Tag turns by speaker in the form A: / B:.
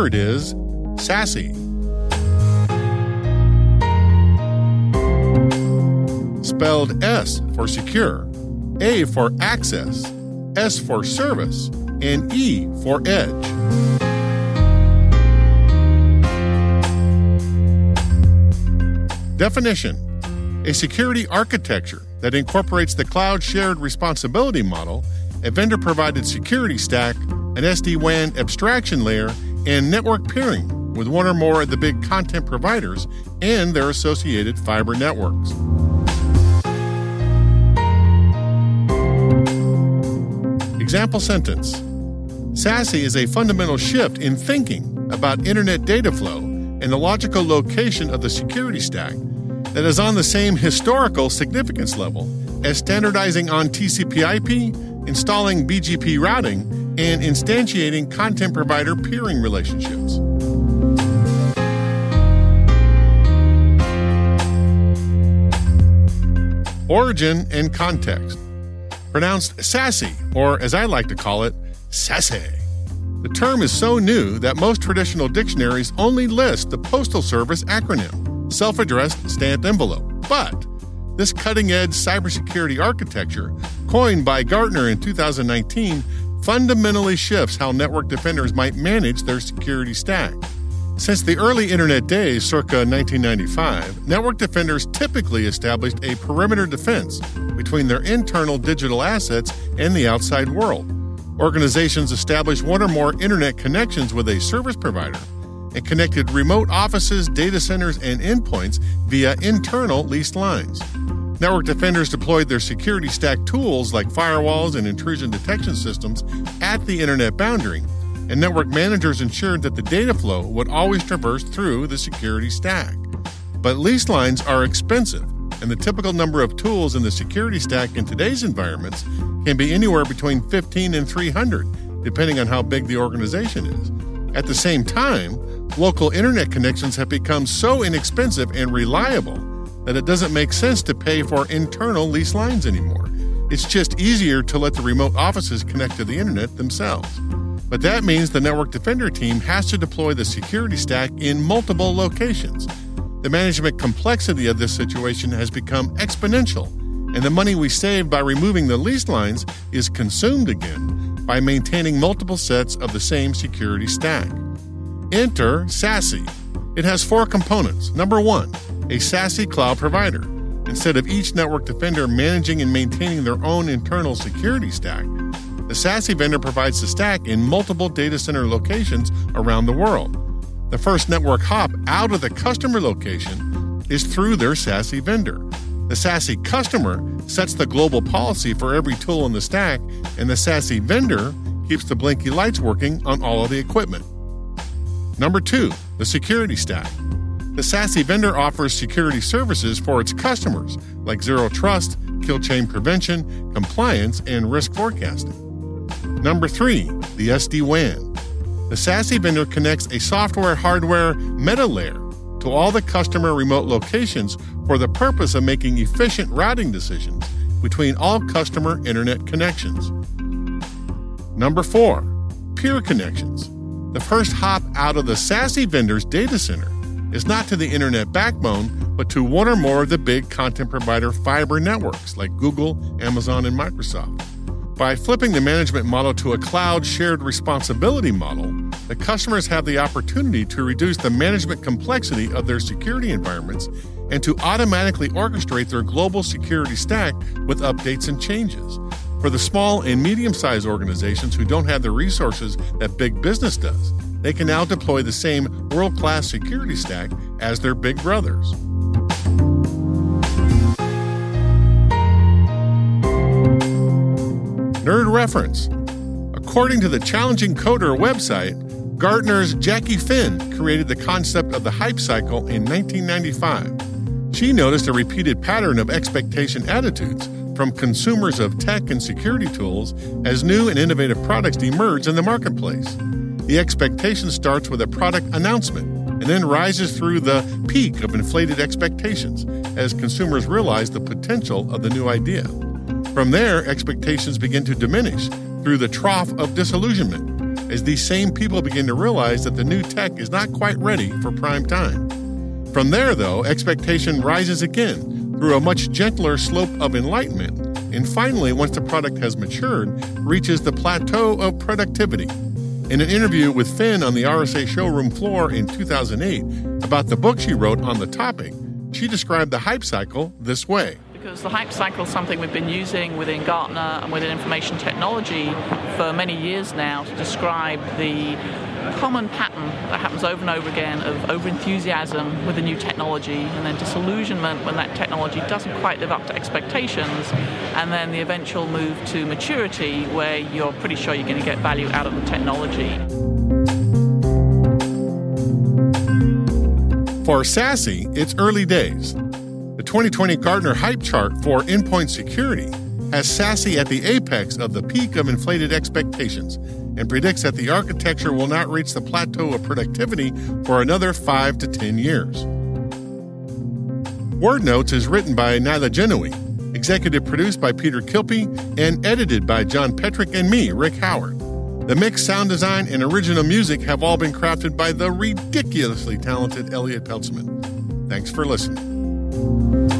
A: Word is SASE. Spelled S for secure, A for access, S for service, and E for edge. Definition A security architecture that incorporates the cloud shared responsibility model, a vendor provided security stack, an SD WAN abstraction layer, and network peering with one or more of the big content providers and their associated fiber networks. Example sentence SASE is a fundamental shift in thinking about internet data flow and the logical location of the security stack that is on the same historical significance level as standardizing on TCP IP, installing BGP routing, and instantiating content provider peering relationships. Origin and context. Pronounced sassy, or as I like to call it, sassy. The term is so new that most traditional dictionaries only list the Postal Service acronym, self addressed stamped envelope. But this cutting edge cybersecurity architecture, coined by Gartner in 2019, fundamentally shifts how network defenders might manage their security stack. Since the early internet days, circa 1995, network defenders typically established a perimeter defense between their internal digital assets and the outside world. Organizations established one or more internet connections with a service provider and connected remote offices, data centers, and endpoints via internal leased lines. Network defenders deployed their security stack tools like firewalls and intrusion detection systems at the internet boundary, and network managers ensured that the data flow would always traverse through the security stack. But lease lines are expensive, and the typical number of tools in the security stack in today's environments can be anywhere between 15 and 300, depending on how big the organization is. At the same time, local internet connections have become so inexpensive and reliable that it doesn't make sense to pay for internal lease lines anymore. It's just easier to let the remote offices connect to the internet themselves. But that means the Network Defender team has to deploy the security stack in multiple locations. The management complexity of this situation has become exponential, and the money we save by removing the lease lines is consumed again by maintaining multiple sets of the same security stack. Enter SASE. It has four components. Number one, a SASE cloud provider. Instead of each network defender managing and maintaining their own internal security stack, the SASE vendor provides the stack in multiple data center locations around the world. The first network hop out of the customer location is through their SASE vendor. The SASE customer sets the global policy for every tool in the stack, and the SASE vendor keeps the blinky lights working on all of the equipment. Number two, the security stack. The SASE vendor offers security services for its customers, like zero trust, kill chain prevention, compliance, and risk forecasting. Number three, the SD WAN. The SASE vendor connects a software hardware meta layer to all the customer remote locations for the purpose of making efficient routing decisions between all customer internet connections. Number four, peer connections. The first hop out of the SASE vendor's data center is not to the internet backbone, but to one or more of the big content provider fiber networks like Google, Amazon, and Microsoft. By flipping the management model to a cloud shared responsibility model, the customers have the opportunity to reduce the management complexity of their security environments and to automatically orchestrate their global security stack with updates and changes. For the small and medium sized organizations who don't have the resources that big business does, they can now deploy the same world class security stack as their big brothers. Nerd reference. According to the Challenging Coder website, Gartner's Jackie Fenn created the concept of the hype cycle in 1995. She noticed a repeated pattern of expectation attitudes from consumers of tech and security tools as new and innovative products emerge in the marketplace. The expectation starts with a product announcement and then rises through the peak of inflated expectations as consumers realize the potential of the new idea. From there, expectations begin to diminish through the trough of disillusionment as these same people begin to realize that the new tech is not quite ready for prime time. From there, though, expectation rises again through a much gentler slope of enlightenment, and finally, once the product has matured, reaches the plateau of productivity. In an interview with Fenn on the RSA showroom floor in 2008 about the book she wrote on the topic, she described the hype cycle this way.
B: Because the hype cycle is something we've been using within Gartner and within information technology for many years now to describe the common pattern that happens over and over again of overenthusiasm with a new technology and then disillusionment when that technology doesn't quite live up to expectations and then the eventual move to maturity where you're pretty sure you're going to get value out of the technology.
A: For SASE, it's early days. The 2020 Gartner Hype Chart for Endpoint Security has SASE at the apex of the peak of inflated expectations and predicts that the architecture will not reach the plateau of productivity for another 5 to 10 years. Word Notes is written by Nyla Genoe, executive produced by Peter Kilpe, and edited by John Petrik and me, Rick Howard. The mix, sound design, and original music have all been crafted by the ridiculously talented Elliot Peltzman. Thanks for listening.